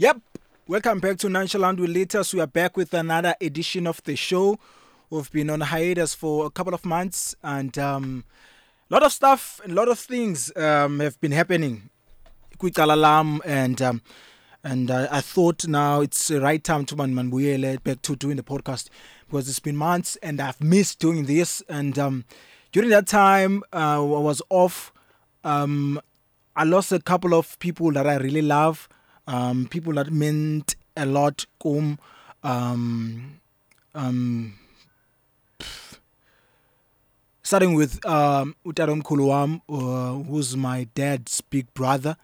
Yep. Welcome back to Nonchalant with Latest. We are back with another edition of the show. We've been on hiatus for a couple of months and um a lot of stuff, and a lot of things um have been happening. Quick alarm and um and uh, I thought now it's the right time to man manbuyele back to doing the podcast because it's been months and I've missed doing this and um during that time uh, I was off um I lost a couple of people that I really love um, people that meant a lot um, um, starting with um, wam uh, who's my dad's big brother.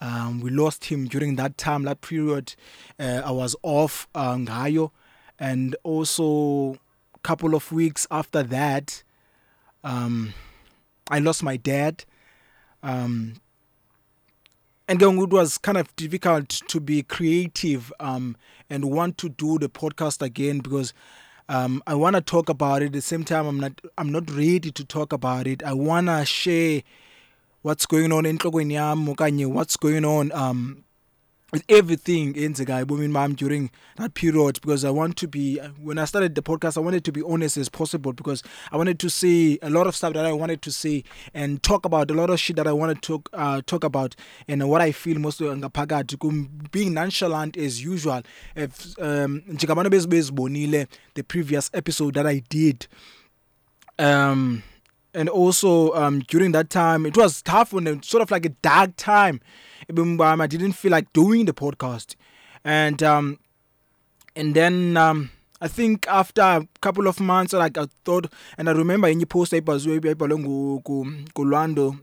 Um, we lost him during that time that period uh, I was off uh, ngayo. And also a couple of weeks after that um, I lost my dad. Um, and then it was kind of difficult to be creative um, and want to do the podcast again because um, I want to talk about it. At the same time, I'm not I'm not ready to talk about it. I want to share what's going on in yam what's going on um, with everything enzekayo ebomini bam during that period because I want to be when I started the podcast I wanted to be honest as possible because I wanted to say a lot of stuff that I wanted to say and talk about a lot of shit that I wanted to talk, uh, talk about and what I feel most ngaphakathi kum being nonchalant as usual. If um the previous episode that I did um and also um during that time it was tough when sort of like a dark time. I didn't feel like doing the podcast. And um and then um I think after a couple of months like I thought and I remember in your post ayibhazwe ayibhalwe ngulwando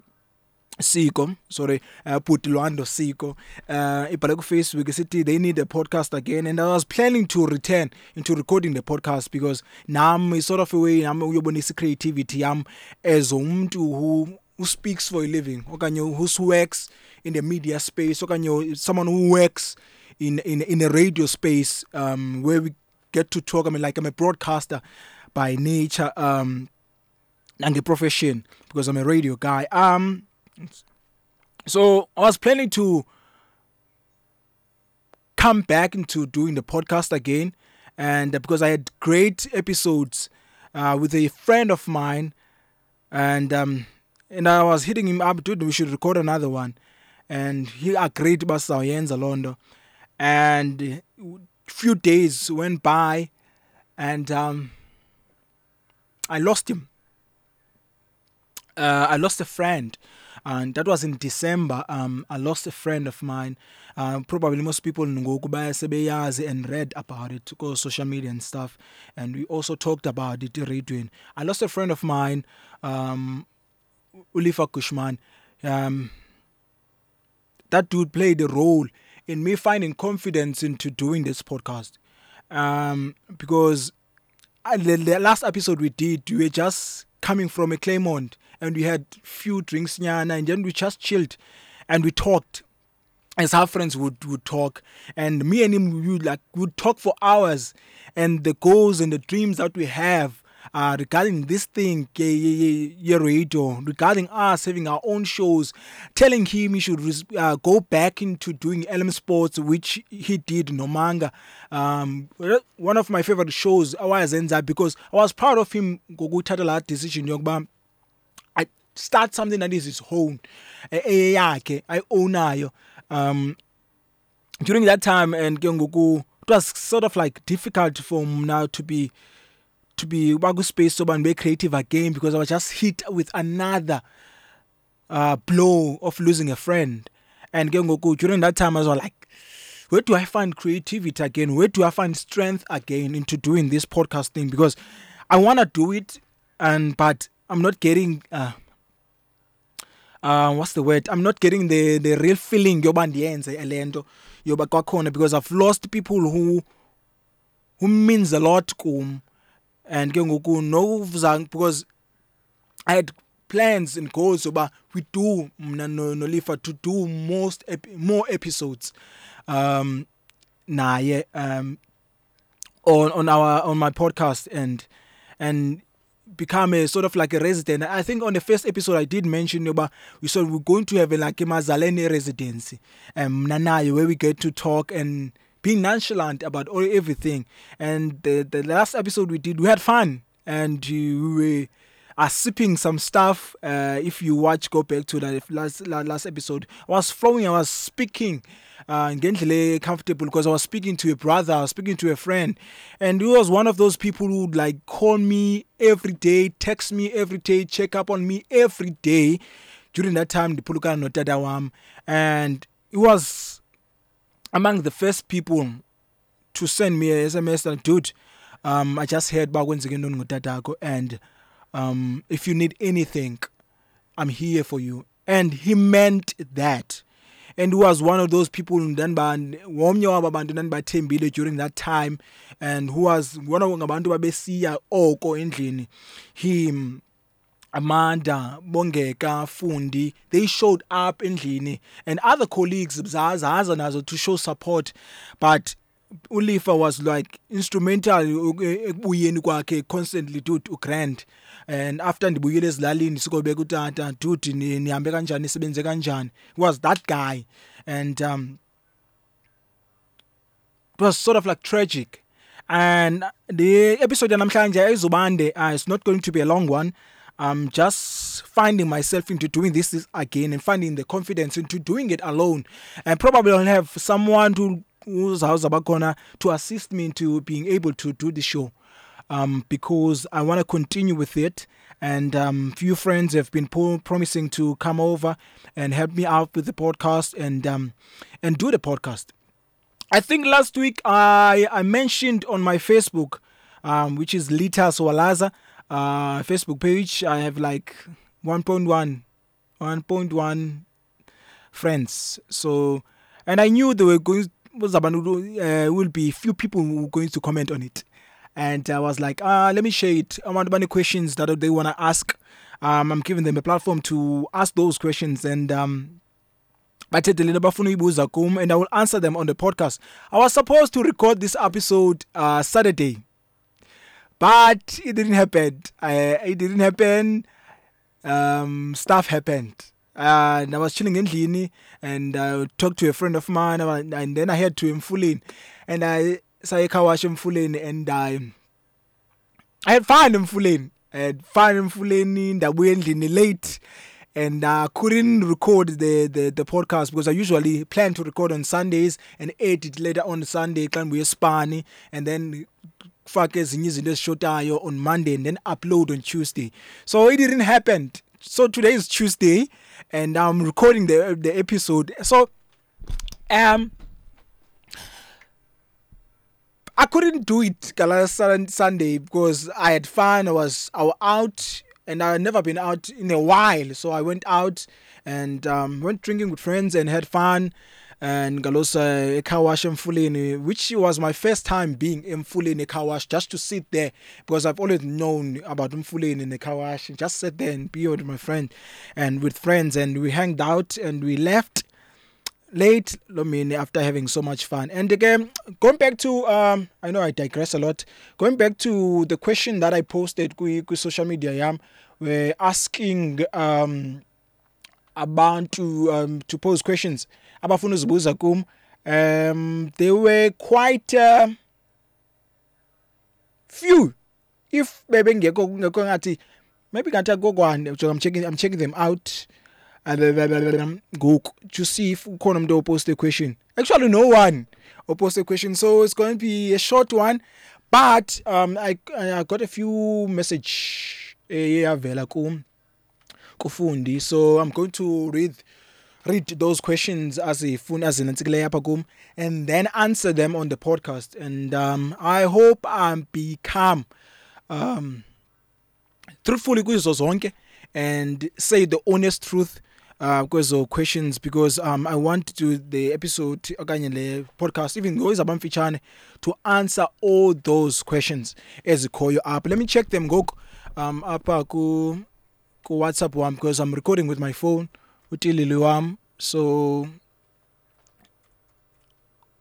Siko sorry uh, put Lwando Siko. Uh ku Facebook isithi they need a podcast again and I was planning to return into recording the podcast because nami sort of a way nami uyobonisa creativity yam as umuntu who who speaks for a living okanye who works in the media space okanye someone who works in in in a radio space um where we get to talk I mean like I'm a broadcaster by nature um and the profession because I'm a radio guy. Um so I was planning to come back into doing the podcast again and uh, because I had great episodes uh, with a friend of mine and um and I was hitting him up dude we should record another one. And he agreed But basawuyenza londo. And few days went by and um I lost him. Uh, I lost a friend and that was in December. Um I lost a friend of mine. Um probably most people ngoku and read about it go social media and stuff. And we also talked about it radioing I lost a friend of mine um Ulifa Kushman. Um that dude played a role in me finding confidence into doing this podcast. Um because uh, the, the last episode we did we were just coming from a Claymont and we had few drinks nyana and then we just chilled and we talked. As our friends would would talk. And me and him we would like would talk for hours. And the goals and the dreams that we have uh, regarding this thing radio regarding us having our own shows telling him he should uh, go back into doing LM Sports which he did no manga um one of my favorite shows awayenza because I was proud of him ngokuthatha la decision yokuba I start something that is his own eyakhe ayownayo um during that time and ke ngoku it was sort of like difficult for now to be to be space soba and be creative again because I was just hit with another uh blow of losing a friend. And ke ngoku during that time I was like where do I find creativity again? Where do I find strength again into doing this podcast thing because I want to do it and but I'm not getting uh uh what's the word? I'm not getting the the real feeling yoba ndiyenze lento yoba kwakhona because I've lost people who who means a lot kum. And ke ngoku nokuvuza because I had plans and goals yoba we do mna nolifa to do most more episodes um naye um on on our on my podcast and and become a sort of like a resident. I think on the first episode I did mention about we said we're going to have a, like a Mazaleni residency, um, Nanayo, where we get to talk and being nonchalant about all everything. And the the last episode we did, we had fun and we were are sipping some stuff. Uh, if you watch, go back to that last last episode. I was flowing. I was speaking. Uh, and getting comfortable because I was speaking to a brother, I was speaking to a friend, and he was one of those people who would like call me every day, text me every day, check up on me every day. During that time, the Puluka no Tadawam, and he was among the first people to send me a SMS that dude, um, I just heard about Tatako and um, if you need anything, I'm here for you. And he meant that. And was one of those people womnye wabantu ndandibathembile during that time and who was one of ngabantu babesiya oko endlini him Amanda, Bongeka, Fundi, they showed up endlini and other colleagues zaza to show support but ulifa was like instrumental ekubuyeni kwakhe constantly to ugrand and after ndibuyile ezilalini sikobeka utata dude nihambe kanjani? Isebenze kanjani? Was that guy. And um it was sort of like tragic. And the episode yanamhlanje ayizubande uh, it's not going to be a long one. I'm just finding myself into doing this again and finding the confidence into doing it alone. And probably I'll have someone to uzawuzabakhona to assist me into being able to do the show um, because I want to continue with it. And um, few friends have been po- promising to come over and help me out with the podcast and um, and do the podcast. I think last week I I mentioned on my Facebook, um, which is Lita Swalaza, uh, Facebook page. I have like 1.1, 1.1 friends. So, and I knew they were going. Uh, will be few people who going to comment on it and I was like, ah, let me share it. I want many questions that they want to ask. Um, I'm giving them a platform to ask those questions and um, and I will answer them on the podcast. I was supposed to record this episode uh, Saturday, but it didn't happen. I, it didn't happen. Um, stuff happened. Uh, and I was chilling in Lini and I talked to a friend of mine and then I had to him fully and I saye car wash emfuleni and I I had fun emfuleni I had fun emfuleni ndabuya endlini late and I couldn't record the, the the podcast because I usually plan to record on Sundays and edit later on Sunday xa ngibuye espani and then fake ezinye izinto ezishotayo on Monday and then upload on Tuesday. So it didn't happen. So today is Tuesday and I'm recording the the episode so um I couldn't do it last Sunday because I had fun. I was I was out and I had never been out in a while. So I went out and um, went drinking with friends and had fun. And Galosa a car wash in which was my first time being in a car wash just to sit there because I've always known about wash and just sit there and be with my friend and with friends and we hanged out and we left late Lomini after having so much fun. And again, going back to um I know I digress a lot. Going back to the question that I posted with social media yam we're asking um to um to pose questions. Abafuna uzibuza kum um they were quite uh, few. If bebengekho ngekho ngathi maybe ngathi akokwane I'm checking I'm checking them out. Ngoku to see if ukhona umuntu opost a question. Actually no one opost a question so it's going to be a short one but um i i got a few message eyavela ku kufundi. So i'm going to read read those questions as ifuna azinantsikile apha kum and then answer them on the podcast. And um i hope i'm become um truthfully kuzo zonke and say the honest truth uh questions because um I want to the episode okanye le podcast even though izaba mfitshane to answer all those questions ezikhoyo up let me check them ngoku. Um apha ku WhatsApp wam because I'm recording with my phone utilili wam. So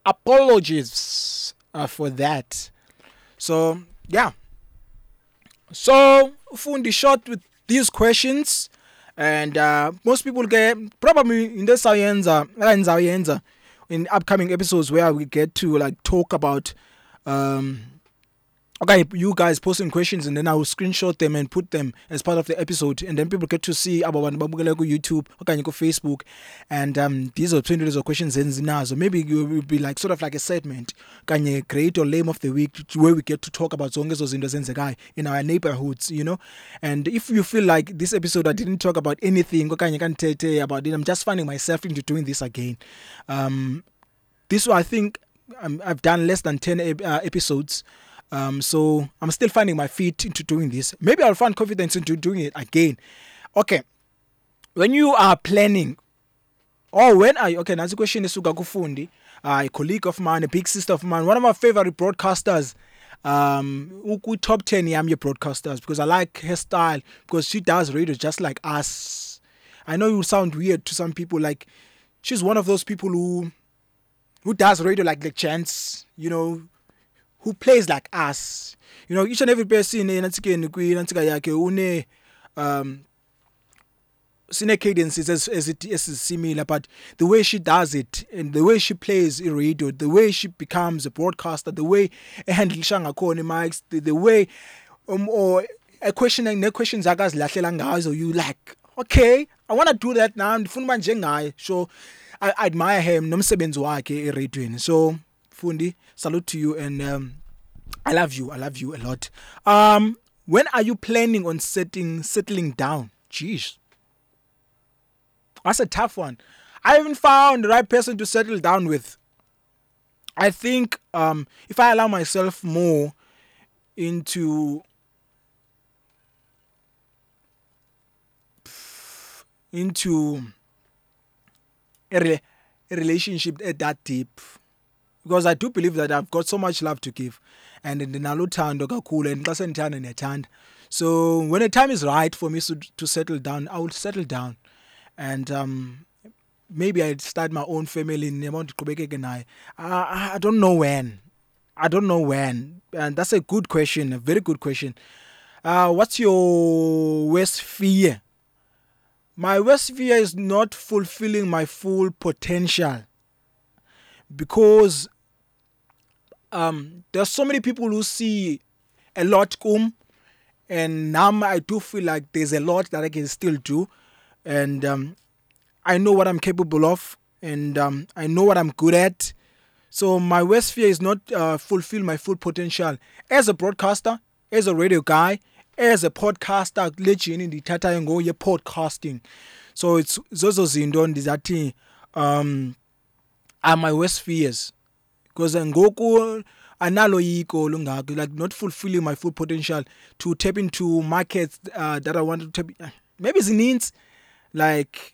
apologies uh, for that. So yeah. So ufundi short with these questions and uh, most people get probably in the sayenza sayenza in upcoming episodes where we get to like talk about um okay you guys posting questions and then i will screenshot them and put them as part of the episode and then people get to see abo bantu babukela ku-youtube okanye ku-facebook and um these are 20 of questions enzinazo maybe it will be like sort of like a segment kanye great or lame of the week where we get to talk about zonke ezo zinto ezenzekayo in our neighborhoods you know? And if you feel like this episode i didn't talk about anything okanye kandithethe about it i'm just finding myself into doing this again. Um this i think um, i've done less than 10 ep- uh, episodes um, so I'm still finding my feet into doing this. Maybe I'll find confidence into doing it again. Okay. When you are planning, or when are you, okay, nansi question is kufundi, uh, a colleague of mine, a big sister of mine, one of my favorite broadcasters, um, top 10 yam ye broadcasters because I like her style because she does radio just like us. I know you sound weird to some people, like she's one of those people who who does radio like the chance, you know, who plays like us. You know each and every person enatsikeni kwinantsika yakhe une um sine cadences as as it is similar but the way she does it and the way she plays in radio the way she becomes a broadcaster the way ehandlisha ngakhona mics the, the way um or a questioning ne questions akazilahlela ngazo you like okay i want to do that now ndifuna uba njengaye. So I, admire him nomsebenzi wakhe eradweni so fundi salute to you and um, i love you i love you a lot. Um when are you planning on setting settling down? Jeez. That's a tough one. I haven't found the right person to settle down with. I think um if i allow myself more into into a, re- a relationship at that deep because I do believe that I've got so much love to give. And ndinalothando kakhulu and xa sendithanda ndiyathanda. So when the time is right for me to, to settle down I will settle down. And um, maybe I'd start my own family ndiyabona ndiqhubekeke naye. I, I don't know when. I don't know when. And that's a good question a very good question. Uh, what's your worst fear? My worst fear is not fulfilling my full potential because um, there's so many people who see a lot come and now I do feel like there's a lot that I can still do. And um, I know what I'm capable of and um, I know what I'm good at. So my worst fear is not uh, fulfill my full potential. As a broadcaster as a radio guy as a podcaster legend ndithathayo ngo ye-podcasting so it's zozo zinto ndizathi um are my worst fears. Because ngoku analoyiko lungako like not fulfilling my full potential to tap into markets uh, that I want to tap maybe zininzi like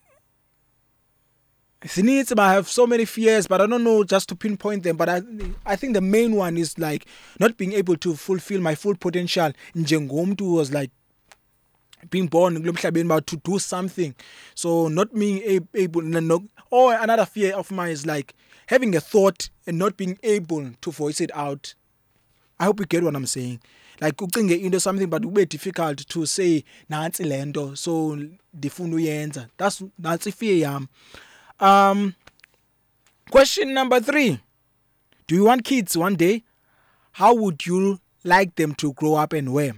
zininzi but I have so many fears but I don't know just to pinpoint them. But I I think the main one is like not being able to fulfill my full potential njengomntu was like being born kulo mhlabeni but to do something. So not being able no, or another fear of mine is like having a thought and not being able to voice it out. I hope you get what i'm saying. Like ucinge into something but kube difficult to say nansi lento so ndifuna uyenza. That's that's fear yam. Um question number 3 do you want kids one day? How would you like them to grow up and where?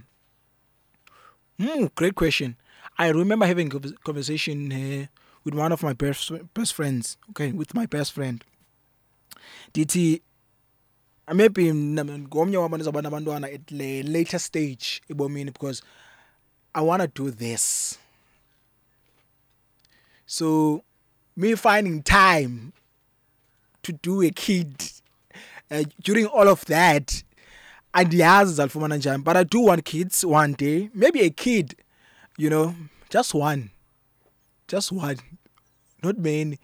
Hmm, great question. I remember having a conversation uh, with one of my best best friends. Okay, with my best friend. Dithi maybe ngomnye wabo ndizawuba nabantwana at the later stage because I want to do this. So me finding time to do a kid uh, during all of that andiyazi zalifumana njani? But i do want kids one day maybe a kid you know just one just one not many.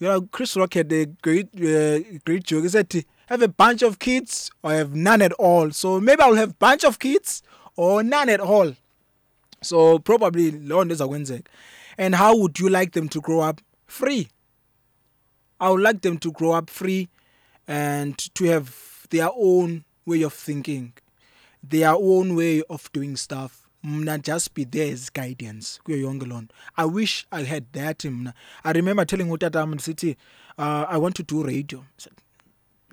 You know chris rock had a great uh, great joke he said have a bunch of kids or have none at all? So maybe i'll have a bunch of kids or none at all. So probably loo nto ezakwenzeka and how would you like them to grow up free? I would like them to grow up free and to have their own way of thinking their own way of doing stuff mna just be there as guidance kuyo yonke loo nto. I wish i had that mna. I remember telling utata wam ndisithi uh, i want to do radio. Said,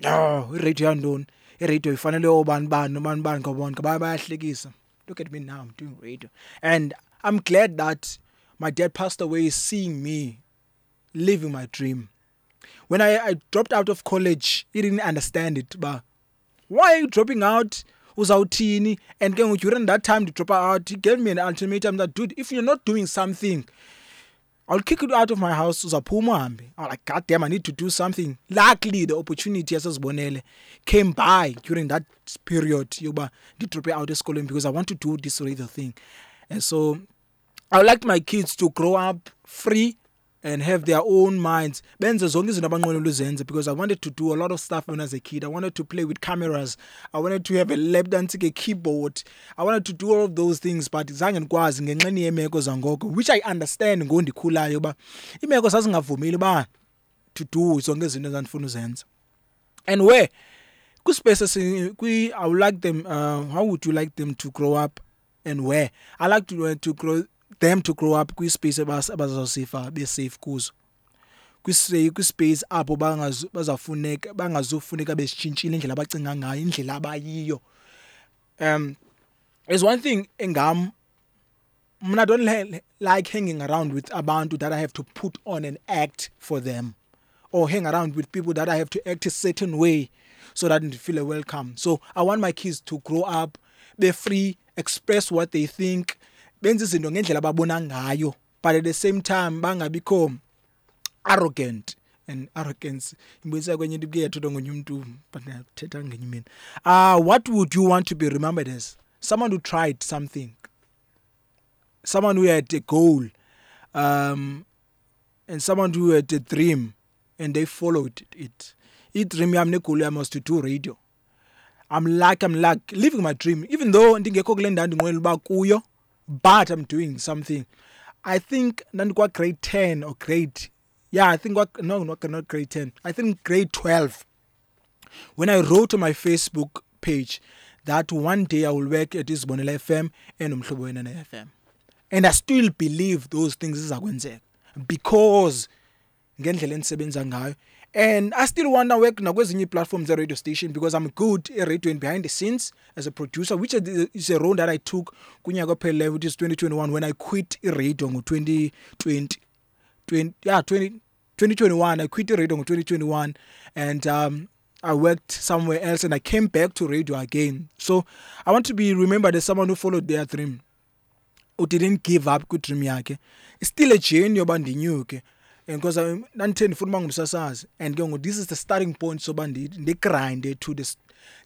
no iradio yantoni? Iradio ifanele obani bani nobani bani ngaba bayahlekisa. Look at me now i'm doing radio. And i'm glad that my dad passed away seeing me living my dream. When I, I dropped out of college he didn't understand it but why are you dropping out? Uzawuthini? And ke during that time to drop out. He gave me an ultimatum that dude if you're not doing something I'll kick you out of my house. Uzaphuma uhambe I'm like god damn I need to do something. Luckily the opportunity yasezibonele came by during that period yokuba ndidrope out esikolweni because I want to do this radio thing. And so I would like my kids to grow up free and have their own minds. Benze zonke izinto abanqwenela uzenze because i wanted to do a lot of stuff when i was a kid. I wanted to play with cameras. I wanted to have a lap dancing a keyboard. I wanted to do all of those things but zange ndikwazi ngenxeni yeemeko zangoko which i understand ngondikhulayo uba iimeko zazingavumeli uba to do zonke izinto ezandifuna uzenza. And where? Kwispace kwi i would like them uh, how would you like them to grow up? And where? I like to, uh, to grow them to grow up kwispace abazawusifa besafe kuzo. Kwispace apho bazafuneka bangazufuneka bezitshintshile indlela abacinga ngayo indlela abayiyo. Um is one thing engam mna don't like hanging around with abantu that i have to put on and act for them or hang around with people that i have to act a certain way so that they feel welcome. So i want my kids to grow up be free express what they think benza izinto ngendlela ababona ngayo but at the same time bangabikho arrogant and arrogance. Imbuyisa kwenye into kuye yathethwa ngonye umntu but ndiyathetha ngenye imini. Uh, what would you want to be remembered as? Someone who tried something. Someone who had a goal um, and someone who had a dream and they followed it. Idream yam negoal yam was to do radio. I'm like i'm like living my dream. Even though ndingekho kule ndawo ndinqwenela uba kuyo but I'm doing something. I think nandikwa grade 10 or grade yeah, I think what no not not grade 10. I think grade 12. When I wrote on my Facebook page that one day I will work at this Bonela FM and Umhlobo FM. And I still believe those things zizakwenzeka because ngendlela enisebenza ngayo and i still to work nakwezinye platforms radio station because i'm good eradioing behind the scenes as a producer which is a role that i took kunyaka ophelileyo which is 2021 when i quit iradio ngo-2020 20, yeah 20, 2021 i quit iradio ngo-2021 and um, I worked somewhere else and I came back to radio again. So I want to be remembered as someone who followed their dream. Who didn't give up ku dream yakhe. It's still a journey yoba ndinyuke. And because nandithe ndifuna uba ngumsasazi and ngoku this is the starting point soba ndigrinde to the,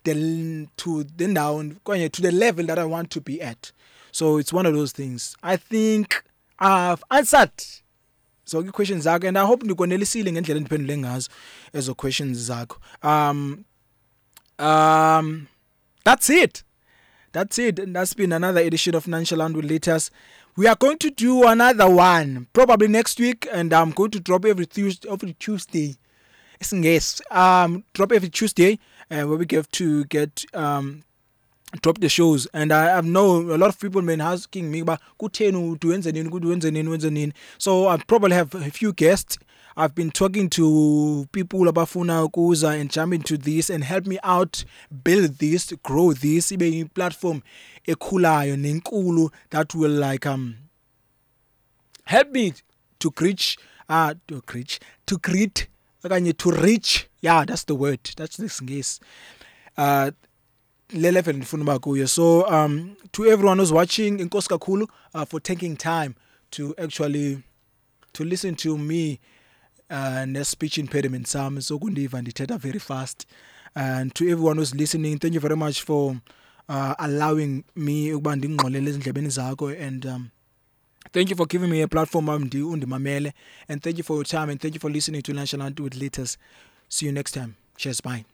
the to the okanye to the level that i want to be at. So it's one of those things. I think i've answered. Zonke ii-questions zakho and i hope ndikonelisile ngendlela endiphendule ngazo ezo questions zakho. Um um that's it that's it. And that's been another edition of nonchalant with latest we are going to do another one probably next week and i'm going to drop every tuesday every tuesday. Yes. Um drop every tuesday uh, where we get to get um drop the shows. And I, I know a lot of people been asking me about nini ukuthi wenze nini wenze nini? So I probably have a few guests I've been talking to people abafuna ukuza and jump into this and help me out build this grow this ibe i platform ekhulayo nenkulu that will like um help me to reach uh to reach to okanye to reach yeah that's the word that's the singesi uh le level ndifuna so um to everyone who's watching inkosi kakhulu uh, for taking time to actually to listen to me uh, ne-speech impediment sami sokundiva ndithetha very fast. And to everyone who's listening thank you very much for uh, allowing me ukuba ndingqolele ezindlebeni zakho. And um, thank you for giving me a platform undi undimamele. And thank you for your time and thank you for listening to national with letters. See you next time. Cheers bye